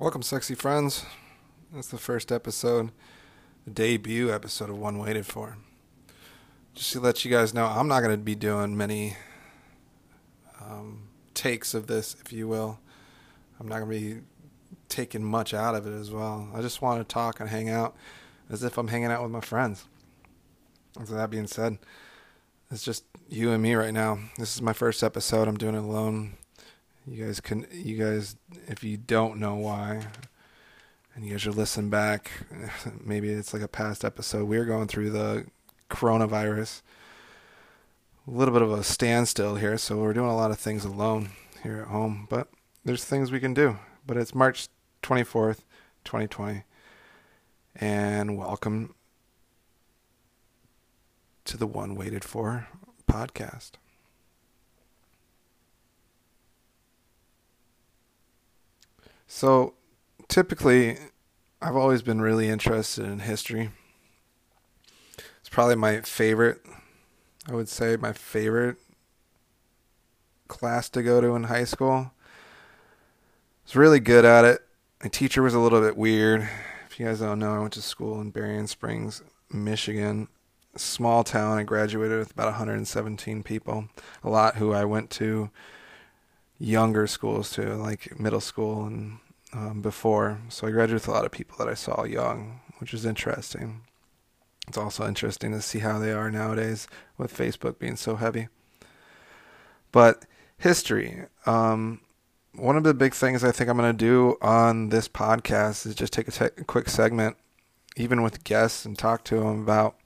Welcome, sexy friends. That's the first episode, the debut episode of One Waited For. Just to let you guys know, I'm not going to be doing many um, takes of this, if you will. I'm not going to be taking much out of it as well. I just want to talk and hang out as if I'm hanging out with my friends. So that being said, it's just you and me right now. This is my first episode. I'm doing it alone. You guys can, you guys, if you don't know why, and you guys should listen back, maybe it's like a past episode. We're going through the coronavirus. A little bit of a standstill here, so we're doing a lot of things alone here at home, but there's things we can do. But it's March 24th, 2020, and welcome to the One Waited For podcast. So, typically, I've always been really interested in history. It's probably my favorite, I would say, my favorite class to go to in high school. I was really good at it. My teacher was a little bit weird. If you guys don't know, I went to school in Berrien Springs, Michigan. Small town. I graduated with about 117 people. A lot who I went to younger schools too, like middle school and um, before. So I graduated with a lot of people that I saw young, which is interesting. It's also interesting to see how they are nowadays with Facebook being so heavy. But history. Um, one of the big things I think I'm going to do on this podcast is just take a, te- a quick segment, even with guests, and talk to them about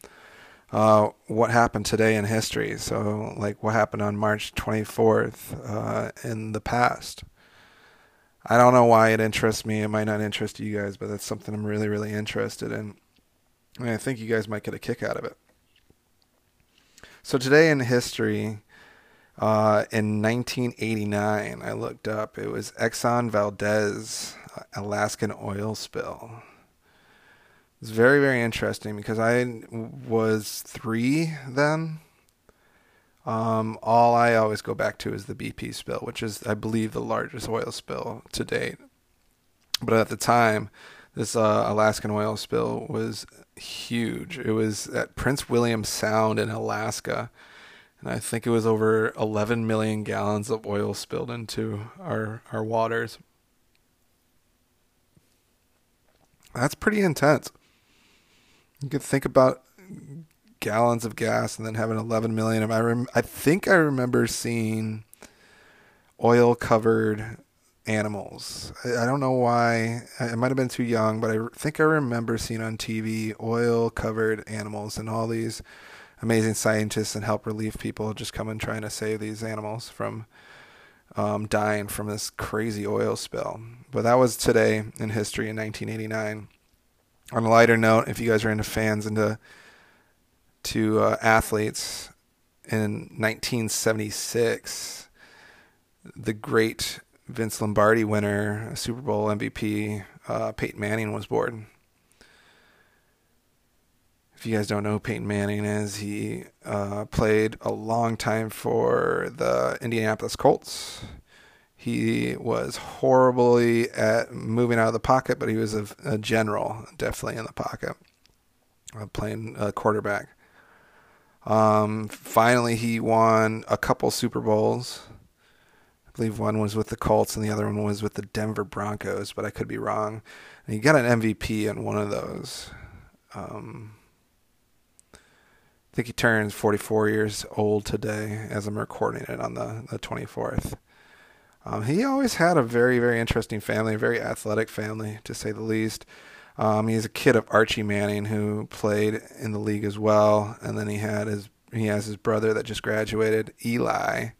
uh, what happened today in history. So, like what happened on March 24th uh, in the past. I don't know why it interests me. It might not interest you guys, but that's something I'm really, really interested in. And I think you guys might get a kick out of it. So, today in history, uh, in 1989, I looked up, it was Exxon Valdez Alaskan oil spill. It's very, very interesting because I was three then. Um, all I always go back to is the BP spill, which is, I believe, the largest oil spill to date. But at the time, this uh, Alaskan oil spill was huge. It was at Prince William Sound in Alaska. And I think it was over 11 million gallons of oil spilled into our, our waters. That's pretty intense. You could think about gallons of gas and then having 11 million of. I rem, I think I remember seeing oil covered animals. I, I don't know why. I, might have been too young, but I think I remember seeing on TV oil covered animals and all these amazing scientists and help relief people just coming trying to save these animals from um, dying from this crazy oil spill. But that was today in history in 1989 on a lighter note, if you guys are into fans into to uh, athletes, in 1976, the great Vince Lombardi winner, Super Bowl MVP, uh, Peyton Manning was born. If you guys don't know who Peyton Manning is, he uh, played a long time for the Indianapolis Colts. He was horribly at moving out of the pocket, but he was a, a general, definitely in the pocket, uh, playing a quarterback. Um, finally, he won a couple Super Bowls. I believe one was with the Colts and the other one was with the Denver Broncos, but I could be wrong. And he got an MVP in one of those. Um, I think he turns 44 years old today as I'm recording it on the, the 24th. Um, he always had a very, very interesting family, a very athletic family, to say the least. Um, he's a kid of Archie Manning, who played in the league as well, and then he had his he has his brother that just graduated, Eli.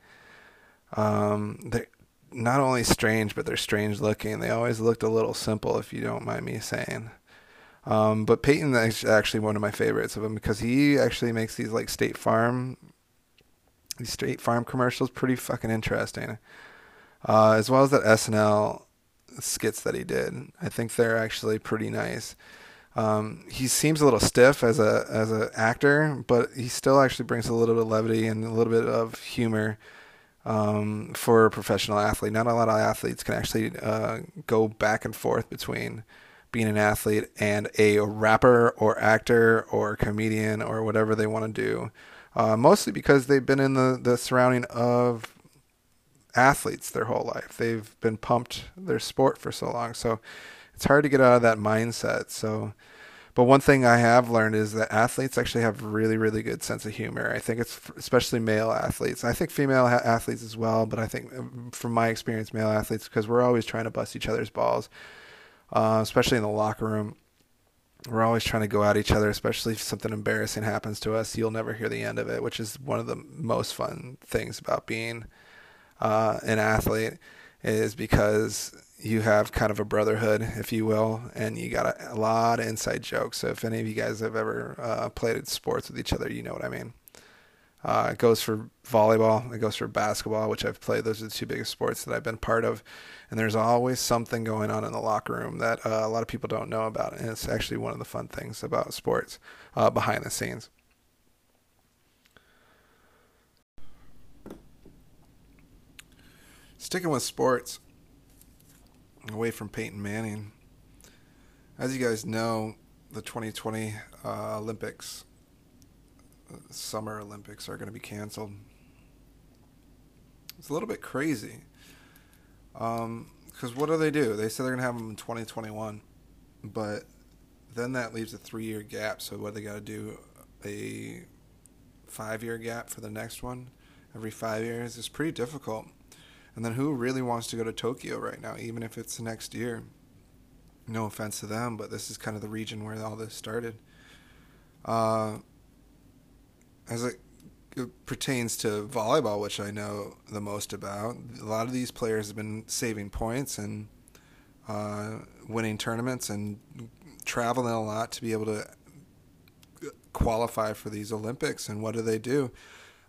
Um, they're not only strange, but they're strange looking. They always looked a little simple, if you don't mind me saying. Um, but Peyton is actually one of my favorites of him because he actually makes these like State Farm, these State Farm commercials pretty fucking interesting uh, as well as that SNL skits that he did. I think they're actually pretty nice. Um, he seems a little stiff as a as an actor, but he still actually brings a little bit of levity and a little bit of humor um, for a professional athlete. Not a lot of athletes can actually uh, go back and forth between being an athlete and a rapper or actor or comedian or whatever they want to do. Uh, mostly because they've been in the, the surrounding of athletes their whole life. They've been pumped their sport for so long. So it's hard to get out of that mindset. So but one thing I have learned is that athletes actually have really, really good sense of humor. I think it's especially male athletes. I think female ha- athletes as well, but I think um, from my experience, male athletes because we're always trying to bust each other's balls, uh, especially in the locker room. We're always trying to go at each other, especially if something embarrassing happens to us. You'll never hear the end of it, which is one of the most fun things about being uh, an athlete, is because you have kind of a brotherhood, if you will, and you got a, a lot of inside jokes. So if any of you guys have ever uh, played sports with each other, you know what I mean. Uh, it goes for volleyball. It goes for basketball, which I've played. Those are the two biggest sports that I've been part of. And there's always something going on in the locker room that uh, a lot of people don't know about. And it's actually one of the fun things about sports uh, behind the scenes. Sticking with sports, away from Peyton Manning. As you guys know, the 2020 uh, Olympics, uh, Summer Olympics, are going to be canceled. It's a little bit crazy. Because um, what do they do? They say they're going to have them in 2021, but then that leaves a three year gap. So, what they got to do? A five year gap for the next one every five years is pretty difficult. And then who really wants to go to Tokyo right now, even if it's next year? No offense to them, but this is kind of the region where all this started. Uh, as it, it pertains to volleyball, which I know the most about, a lot of these players have been saving points and uh, winning tournaments and traveling a lot to be able to qualify for these Olympics. And what do they do?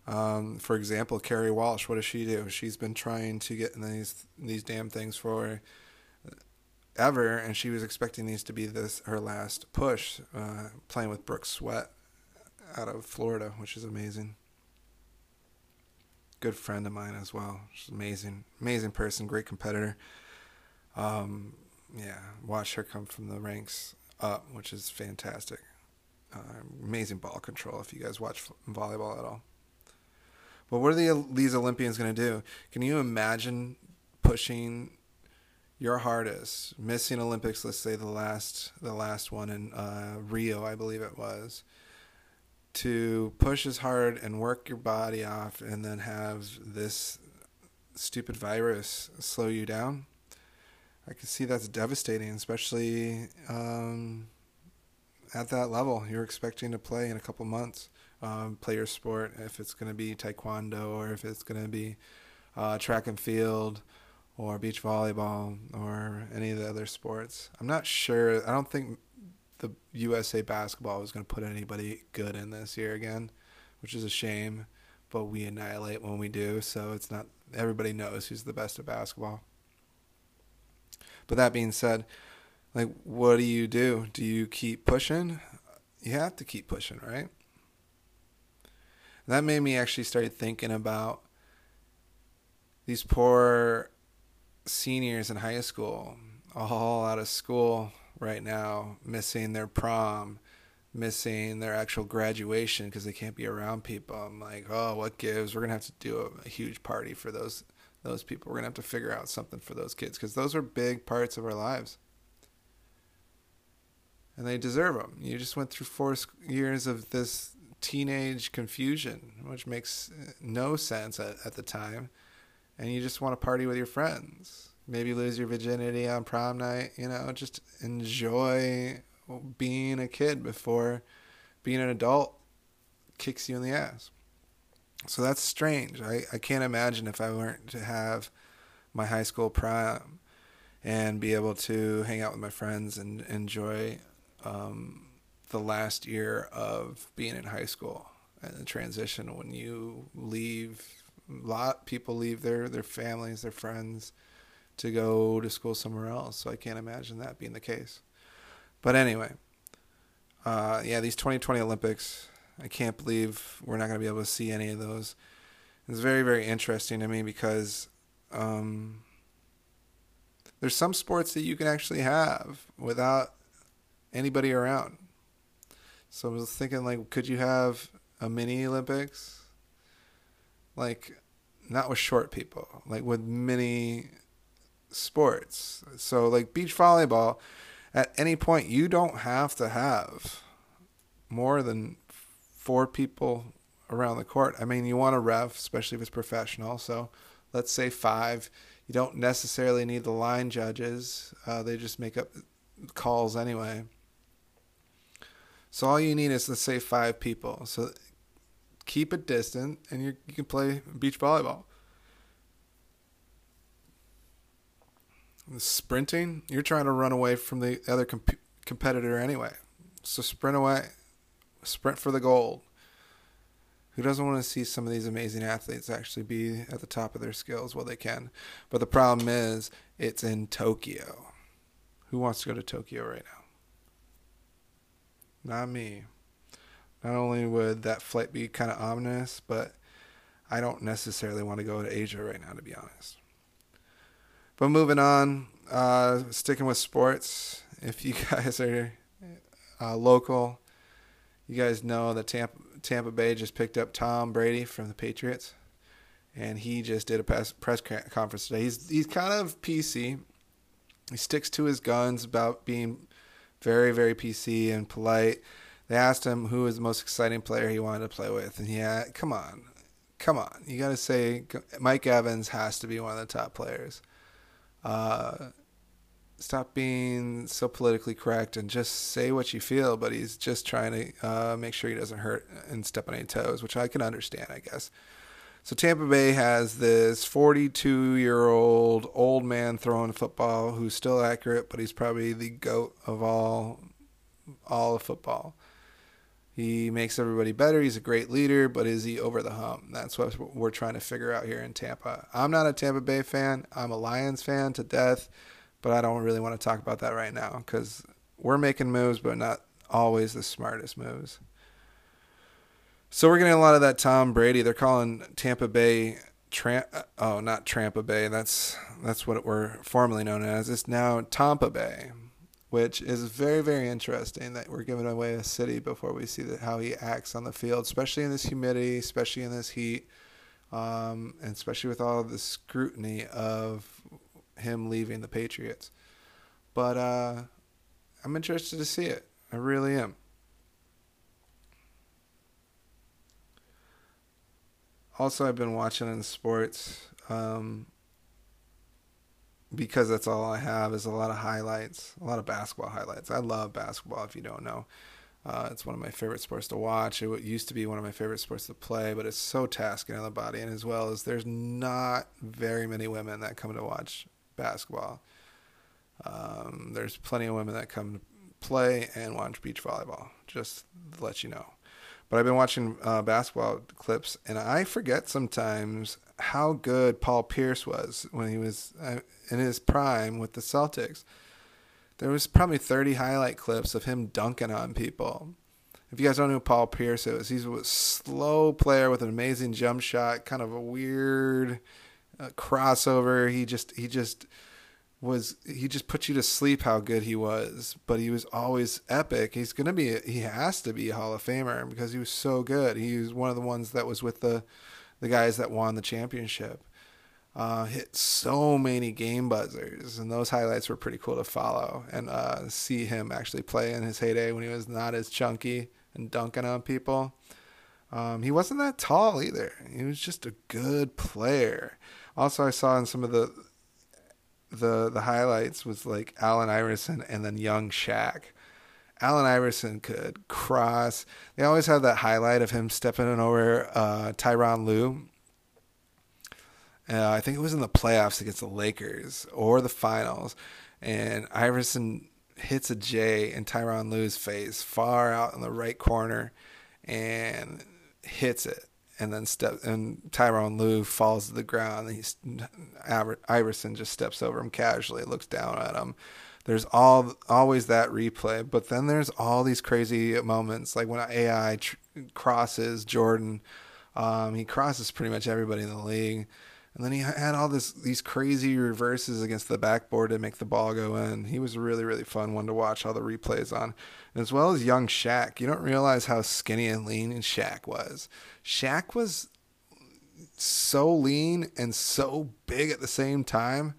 Um, for example, Kerri Walsh, what does she do? She's been trying to get these these damn things for ever, and she was expecting these to be this her last push, uh, playing with Brooke Sweat out of Florida, which is amazing. Good friend of mine as well. She's amazing, amazing person, great competitor. Um, yeah, watch her come from the ranks up, which is fantastic. Uh, amazing ball control. If you guys watch volleyball at all. But what are the, these Olympians going to do? Can you imagine pushing your hardest, missing Olympics? Let's say the last the last one in uh, Rio, I believe it was, to push as hard and work your body off, and then have this stupid virus slow you down. I can see that's devastating, especially um, at that level. You're expecting to play in a couple months um, play your sport, if it's going to be taekwondo or if it's going to be uh, track and field or beach volleyball or any of the other sports. I'm not sure. I don't think the USA basketball is going to put anybody good in this year again, which is a shame. But we annihilate when we do, so it's not everybody knows who's the best at basketball. But that being said, like, what do you do? Do you keep pushing? You have to keep pushing, right? That made me actually start thinking about these poor seniors in high school, all out of school right now, missing their prom, missing their actual graduation because they can't be around people. I'm like, oh, what gives? We're gonna have to do a, a huge party for those those people. We're gonna have to figure out something for those kids because those are big parts of our lives, and they deserve them. You just went through four years of this teenage confusion, which makes no sense at, at the time. And you just want to party with your friends. Maybe lose your virginity on prom night, you know, just enjoy being a kid before being an adult kicks you in the ass. So that's strange. I, I can't imagine if I weren't to have my high school prom and be able to hang out with my friends and enjoy um, the last year of being in high school and the transition when you leave a lot people leave their their families their friends to go to school somewhere else. So i can't imagine that being the case. But anyway uh, yeah these 2020 olympics i can't believe we're not going to be able to see any of those. It's very, very interesting to me because um, there's some sports that you can actually have without anybody around. So I was thinking, like, could you have a mini Olympics? Like, not with short people, like with mini sports. So, like beach volleyball, at any point, you don't have to have more than four people around the court. I mean, you want a ref, especially if it's professional. So, let's say five. You don't necessarily need the line judges, uh, they just make up calls anyway. So, all you need is, let's say, five people. So, keep it distant and you, you can play beach volleyball. sprinting, you're trying to run away from the other comp- competitor anyway. So sprint away, sprint for the gold. Who doesn't want to see some of these amazing athletes actually be at the top of their skills while they can? But the problem is, it's in Tokyo. Who wants to go to Tokyo right now? Not me. Not only would that flight be kind of ominous, but I don't necessarily want to go to Asia right now, to be honest. But moving on, uh, sticking with sports. If you guys are uh, local, you guys know that Tampa, Tampa Bay just picked up Tom Brady from the Patriots, and he just did a press, press conference today. He's he's kind of PC. He sticks to his guns about being very very PC and polite. They asked him who was the most exciting player he wanted to play with, and he had, come on, come on, you got to say Mike Evans has to be one of the top players. Uh, stop being so politically correct and just say what you feel. But he's just trying to uh, make sure he doesn't hurt and step on any toes, which I can understand, I guess. So Tampa Bay has this 42 year old old man throwing football who's still accurate, but he's probably the goat of all all of football. He makes everybody better. He's a great leader, but is he over the hump? That's what we're trying to figure out here in Tampa. I'm not a Tampa Bay fan. I'm a Lions fan to death, but I don't really want to talk about that right now because we're making moves, but not always the smartest moves. So we're getting a lot of that Tom Brady. They're calling Tampa Bay Tramp. Oh, not Tampa Bay. That's that's what we're formerly known as. It's now Tampa Bay which is very, very interesting that we're giving away a city before we see the, how he acts on the field, especially in this humidity, especially in this heat, um, and especially with all the scrutiny of him leaving the Patriots. But uh, I'm interested to see it. I really am. Also, I've been watching in sports. Um, because that's all I have is a lot of highlights, a lot of basketball highlights. I love basketball. If you don't know, uh, it's one of my favorite sports to watch. It used to be one of my favorite sports to play, but it's so tasking on the body, and as well as there's not very many women that come to watch basketball. Um, there's plenty of women that come to play and watch beach volleyball. Just to let you know. But I've been watching uh, basketball clips, and I forget sometimes how good Paul Pierce was when he was uh, in his prime with the Celtics. There was probably 30 highlight clips of him dunking on people. If you guys don't know who Paul Pierce is, he's a slow player with an amazing jump shot, kind of a weird uh, crossover. He just he just was he just put you to sleep how good he was, but he was always epic. He's gonna be he has to be a Hall of Famer because he was so good. He was one of the ones that was with the the guys that won the championship. Uh, hit so many game buzzers, and those highlights were pretty cool to follow and uh, see him actually play in his heyday when he was not as chunky and dunking on people. Um, he wasn't that tall either. He was just a good player. Also, I saw in some of the the the highlights was like Allen Iverson and then young Shaq. Allen Iverson could cross. They always have that highlight of him stepping over uh, Tyronn Lue. Uh, I think it was in the playoffs against the Lakers or the finals, and Iverson hits a J in Tyronn Lue's face, far out in the right corner, and hits it and then step and Tyronn Lue falls to the ground. He's Iverson just steps over him casually, looks down at him. There's all always that replay, but then there's all these crazy moments, like when AI tr- crosses Jordan Um, he crosses pretty much everybody in the league. And then he had all this these crazy reverses against the backboard to make the ball go in. He was a really really fun one to watch all the replays on, as well as young Shaq. You don't realize how skinny and lean Shaq was. Shaq was so lean and so big at the same time.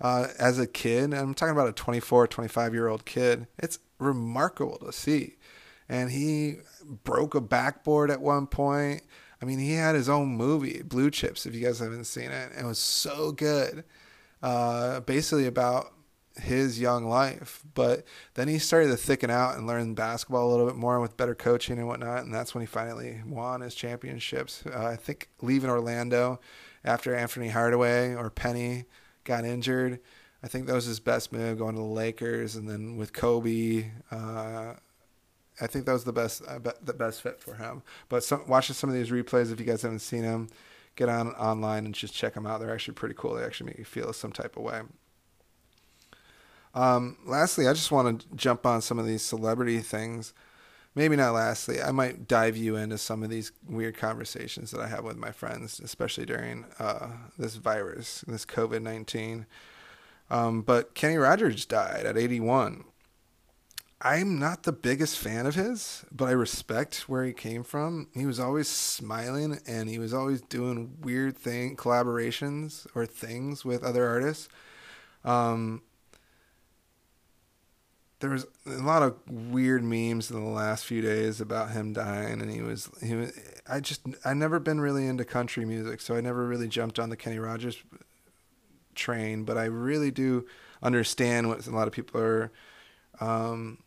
Uh, as a kid, I'm talking about a 24, 25 year old kid. It's remarkable to see. And he broke a backboard at one point. I mean, he had his own movie, Blue Chips, if you guys haven't seen it. It was so good. Uh, basically about his young life. But then he started to thicken out and learn basketball a little bit more with better coaching and whatnot. And that's when he finally won his championships. Uh, I think leaving Orlando after Anthony Hardaway or Penny got injured. I think that was his best move going to the Lakers. And then with Kobe, uh, I think that was the best the best fit for him. But some, watching some of these replays, if you guys haven't seen them, get on online and just check them out. They're actually pretty cool. They actually make you feel some type of way. Um, lastly, I just want to jump on some of these celebrity things. Maybe not lastly, I might dive you into some of these weird conversations that I have with my friends, especially during uh, this virus, this COVID 19. Um, but Kenny Rogers died at 81. I'm not the biggest fan of his, but I respect where he came from. He was always smiling and he was always doing weird thing collaborations or things with other artists. Um, there was a lot of weird memes in the last few days about him dying, and he was he was. I just I never been really into country music, so I never really jumped on the Kenny Rogers train. But I really do understand what a lot of people are um,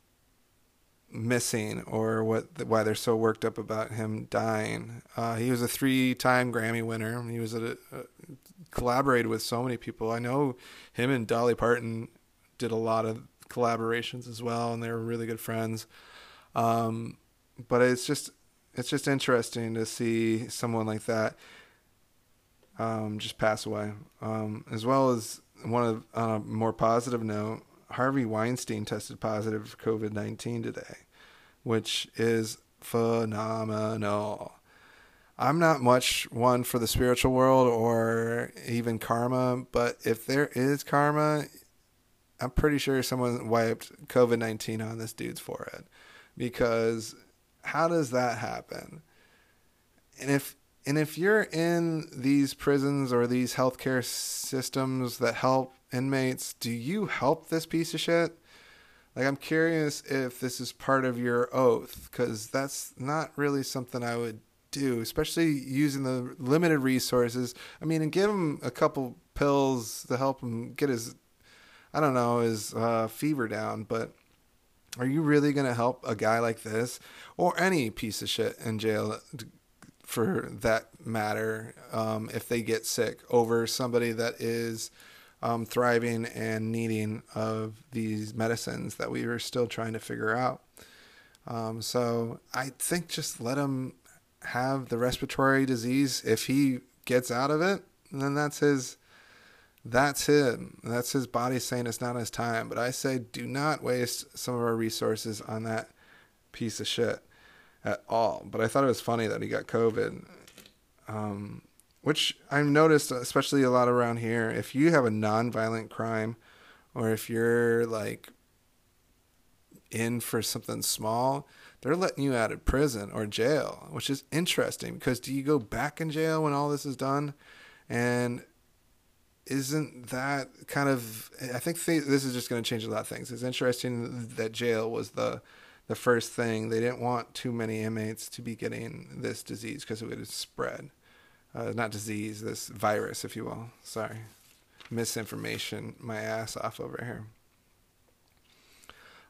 missing or what why they're so worked up about him dying. Uh, he was a three-time Grammy winner. He was a, a, collaborated with so many people. I know him and Dolly Parton did a lot of collaborations as well, and they were really good friends. Um, but it's just it's just interesting to see someone like that um, just pass away, um, as well as one of on a more positive note. Harvey Weinstein tested positive for COVID 19 today, which is phenomenal. I'm not much one for the spiritual world or even karma, but if there is karma, I'm pretty sure someone wiped COVID 19 on this dude's forehead. Because how does that happen? And if and if you're in these prisons or these healthcare systems that help inmates, do you help this piece of shit? Like, I'm curious if this is part of your oath, because that's not really something I would do, especially using the limited resources. I mean, and give him a couple pills to help him get his, I don't know, his uh, fever down, but are you really going to help a guy like this or any piece of shit in jail for that matter um, if they get sick over somebody that is um, thriving and needing of these medicines that we are still trying to figure out. Um, so I think just let him have the respiratory disease. If he gets out of it, then that's his. That's him. That's his body saying it's not his time. But I say do not waste some of our resources on that piece of shit at all. But I thought it was funny that he got COVID, um, which I've noticed, especially a lot around here. If you have a non-violent crime, or if you're like in for something small, they're letting you out of prison or jail, which is interesting because do you go back in jail when all this is done? And isn't that kind of I think th- this is just going to change a lot of things. It's interesting that jail was the the first thing. They didn't want too many inmates to be getting this disease because it would spread. Uh, not disease, this virus, if you will. Sorry. Misinformation, my ass off over here.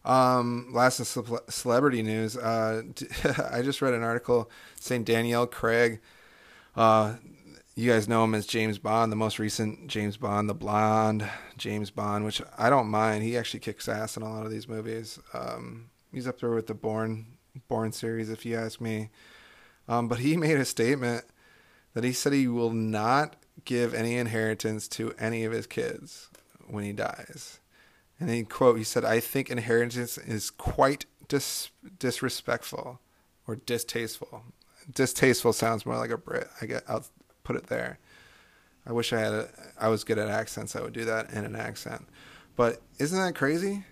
Um, last of celebrity news. Uh, I just read an article saying Daniel Craig. Uh, you guys know him as James Bond, the most recent James Bond, the blonde James Bond, which I don't mind. He actually kicks ass in a lot of these movies. Um, he's up there with the Bourne Bourne series, if you ask me. Um, but he made a statement that he said he will not give any inheritance to any of his kids when he dies. And he quote, he said, "I think inheritance is quite dis- disrespectful or distasteful." distasteful sounds more like a Brit. I get. I'll put it there. I wish I had a. I was good at accents. I would do that in an accent. But isn't that crazy?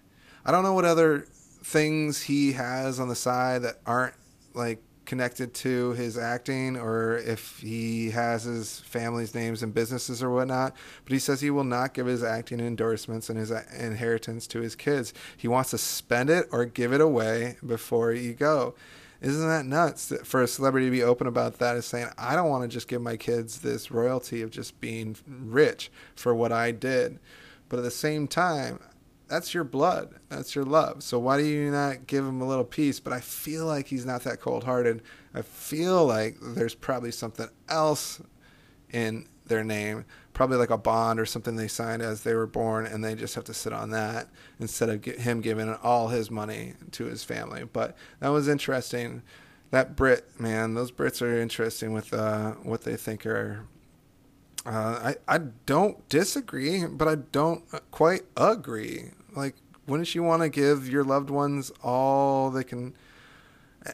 I don't know what other things he has on the side that aren't like connected to his acting or if he has his family's names and businesses or whatnot. But he says he will not give his acting endorsements and his inheritance to his kids. He wants to spend it or give it away before you go. Isn't that nuts for a celebrity to be open about that? Is saying, I don't want to just give my kids this royalty of just being rich for what I did. But at the same time, that's your blood. That's your love. So why do you not give him a little piece? But I feel like he's not that cold hearted. I feel like there's probably something else in their name, probably like a bond or something they signed as they were born, and they just have to sit on that instead of him giving all his money to his family. But that was interesting. That Brit man, those Brits are interesting with uh, what they think are uh, I I don't disagree, but I don't quite agree. Like, wouldn't you want to give your loved ones all they can?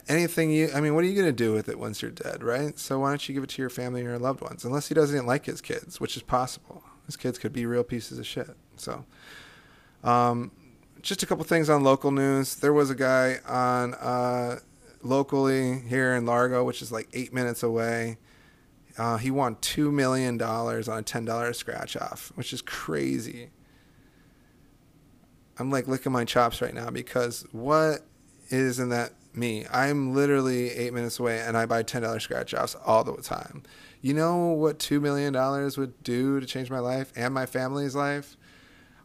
Anything you, I mean, what are you going to do with it once you're dead, right? So why don't you give it to your family or your loved ones? Unless he doesn't like his kids, which is possible. His kids could be real pieces of shit. So, um, just a couple things on local news. There was a guy on uh, locally here in Largo, which is like eight minutes away. Uh, he won two million dollars on a ten dollar scratch off, which is crazy. I'm like licking my chops right now because what isn't that me? I'm literally eight minutes away and I buy ten dollar scratch offs all the time. You know what two million dollars would do to change my life and my family's life?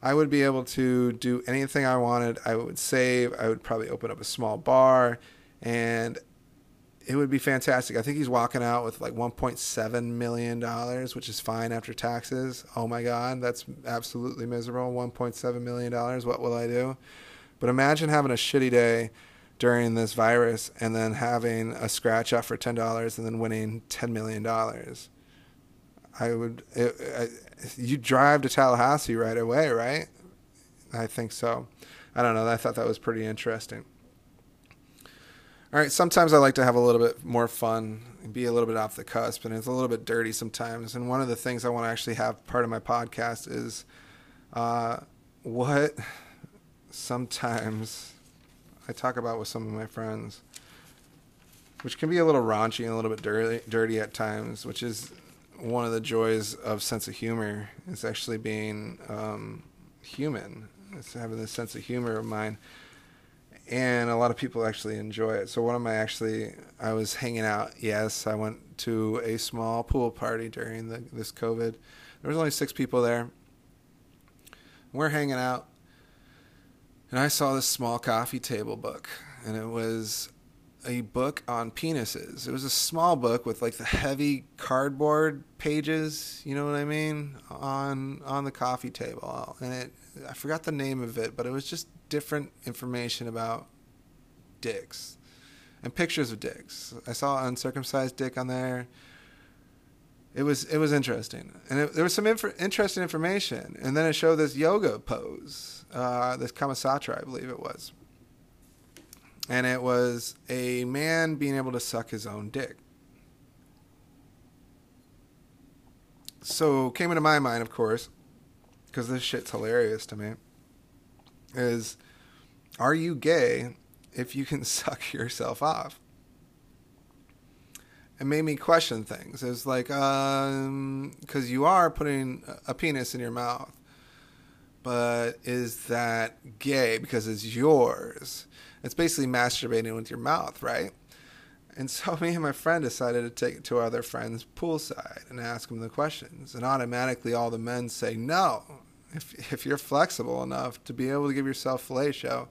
I would be able to do anything I wanted. I would save. I would probably open up a small bar and it would be fantastic. I think he's walking out with like 1.7 million dollars, which is fine after taxes. Oh my god, that's absolutely miserable. 1.7 million dollars. What will I do? But imagine having a shitty day during this virus and then having a scratch off for ten dollars and then winning 10 million dollars. I would. It, I, you drive to Tallahassee right away, right? I think so. I don't know. I thought that was pretty interesting. All right, sometimes I like to have a little bit more fun and be a little bit off the cusp, and it's a little bit dirty sometimes. And one of the things I want to actually have part of my podcast is uh, what sometimes I talk about with some of my friends, which can be a little raunchy and a little bit dirty, dirty at times, which is one of the joys of sense of humor. Is actually being um, human. It's having this sense of humor of mine and a lot of people actually enjoy it. So what am I actually? I was hanging out. Yes, I went to a small pool party during the, this COVID. There was only six people there. We're hanging out, and I saw this small coffee table book, and it was a book on penises. It was a small book with like the heavy cardboard pages, you know what I mean, on on the coffee table. And it I forgot the name of it, but it was just different information about dicks and pictures of dicks. I saw uncircumcised dick on there. It was it was interesting, and it, there was some inf- interesting information. And then it showed this yoga pose, uh, this Kamasutra, I believe it was, and it was a man being able to suck his own dick. So came into my mind, of course, because this shit's hilarious to me is are you gay if you can suck yourself off? It made me question things. It's like, um, because you are putting a penis in your mouth, but is that gay because it's yours? It's basically masturbating with your mouth, right? And so me and my friend decided to take it to our other friends poolside and ask them the questions. And automatically all the men say no if if you're flexible enough to be able to give yourself fellatio,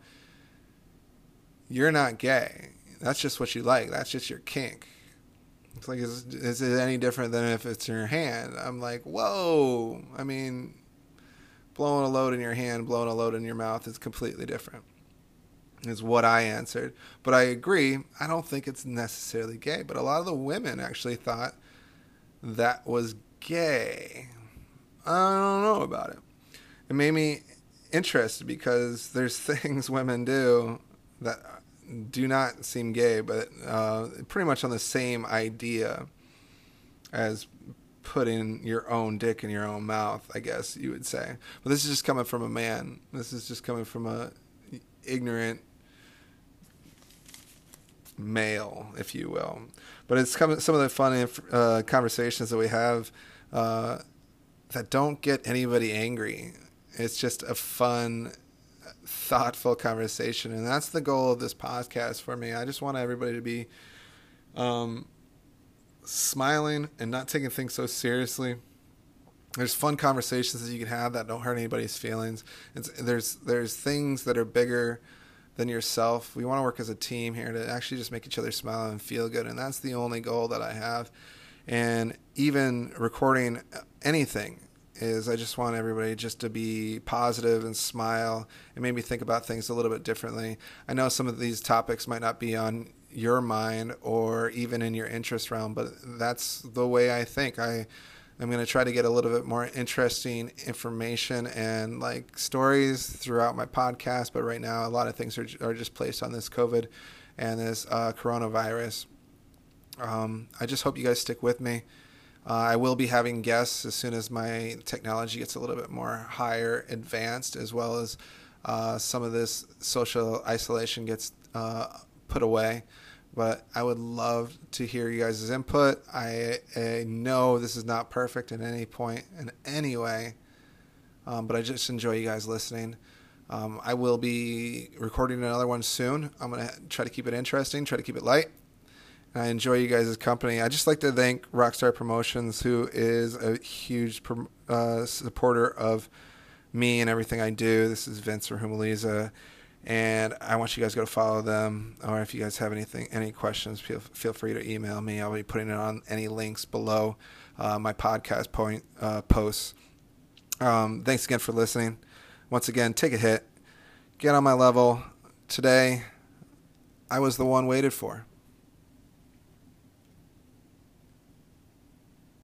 you're not gay. That's just what you like. That's just your kink. It's like, is, is it any different than if it's in your hand? I'm like, whoa. I mean, blowing a load in your hand, blowing a load in your mouth is completely different. Is what I answered. But I agree. I don't think it's necessarily gay. But a lot of the women actually thought that was gay. I don't know about it it made me interested because there's things women do that do not seem gay, but uh, pretty much on the same idea as putting your own dick in your own mouth, I guess you would say. But this is just coming from a man. This is just coming from a ignorant male, if you will. But it's coming some of the fun uh, conversations that we have uh, that don't get anybody angry. It's just a fun, thoughtful conversation, and that's the goal of this podcast for me. I just want everybody to be um, smiling and not taking things so seriously. There's fun conversations that you can have that don't hurt anybody's feelings. It's, there's there's things that are bigger than yourself. We want to work as a team here to actually just make each other smile and feel good, and that's the only goal that I have. And even recording anything is I just want everybody just to be positive and smile and me think about things a little bit differently. I know some of these topics might not be on your mind or even in your interest realm, but that's the way I think. I I'm going to try to get a little bit more interesting information and like stories throughout my podcast. But right now, a lot of things are, are just placed on this COVID and this uh, coronavirus. Um, I just hope you guys stick with me. Uh, I will be having guests as soon as my technology gets a little bit more higher advanced, as well as uh, some of this social isolation gets uh, put away but I would love to hear you guys' input. I, I, know this is not perfect at any point in any way, um, but I just enjoy you guys listening. Um, I will be recording another one soon. I'm going to try to keep it interesting, try to keep it light. I enjoy you guys' company. I just like to thank Rockstar Promotions, who is a huge uh, supporter of me and everything I do. This is Vince or Humaliza and I want you guys to go follow them. Or if you guys have anything, any questions, feel feel free to email me. I'll be putting it on any links below uh, my podcast point uh, posts. Um, thanks again for listening. Once again, take a hit, get on my level. Today, I was the one waited for.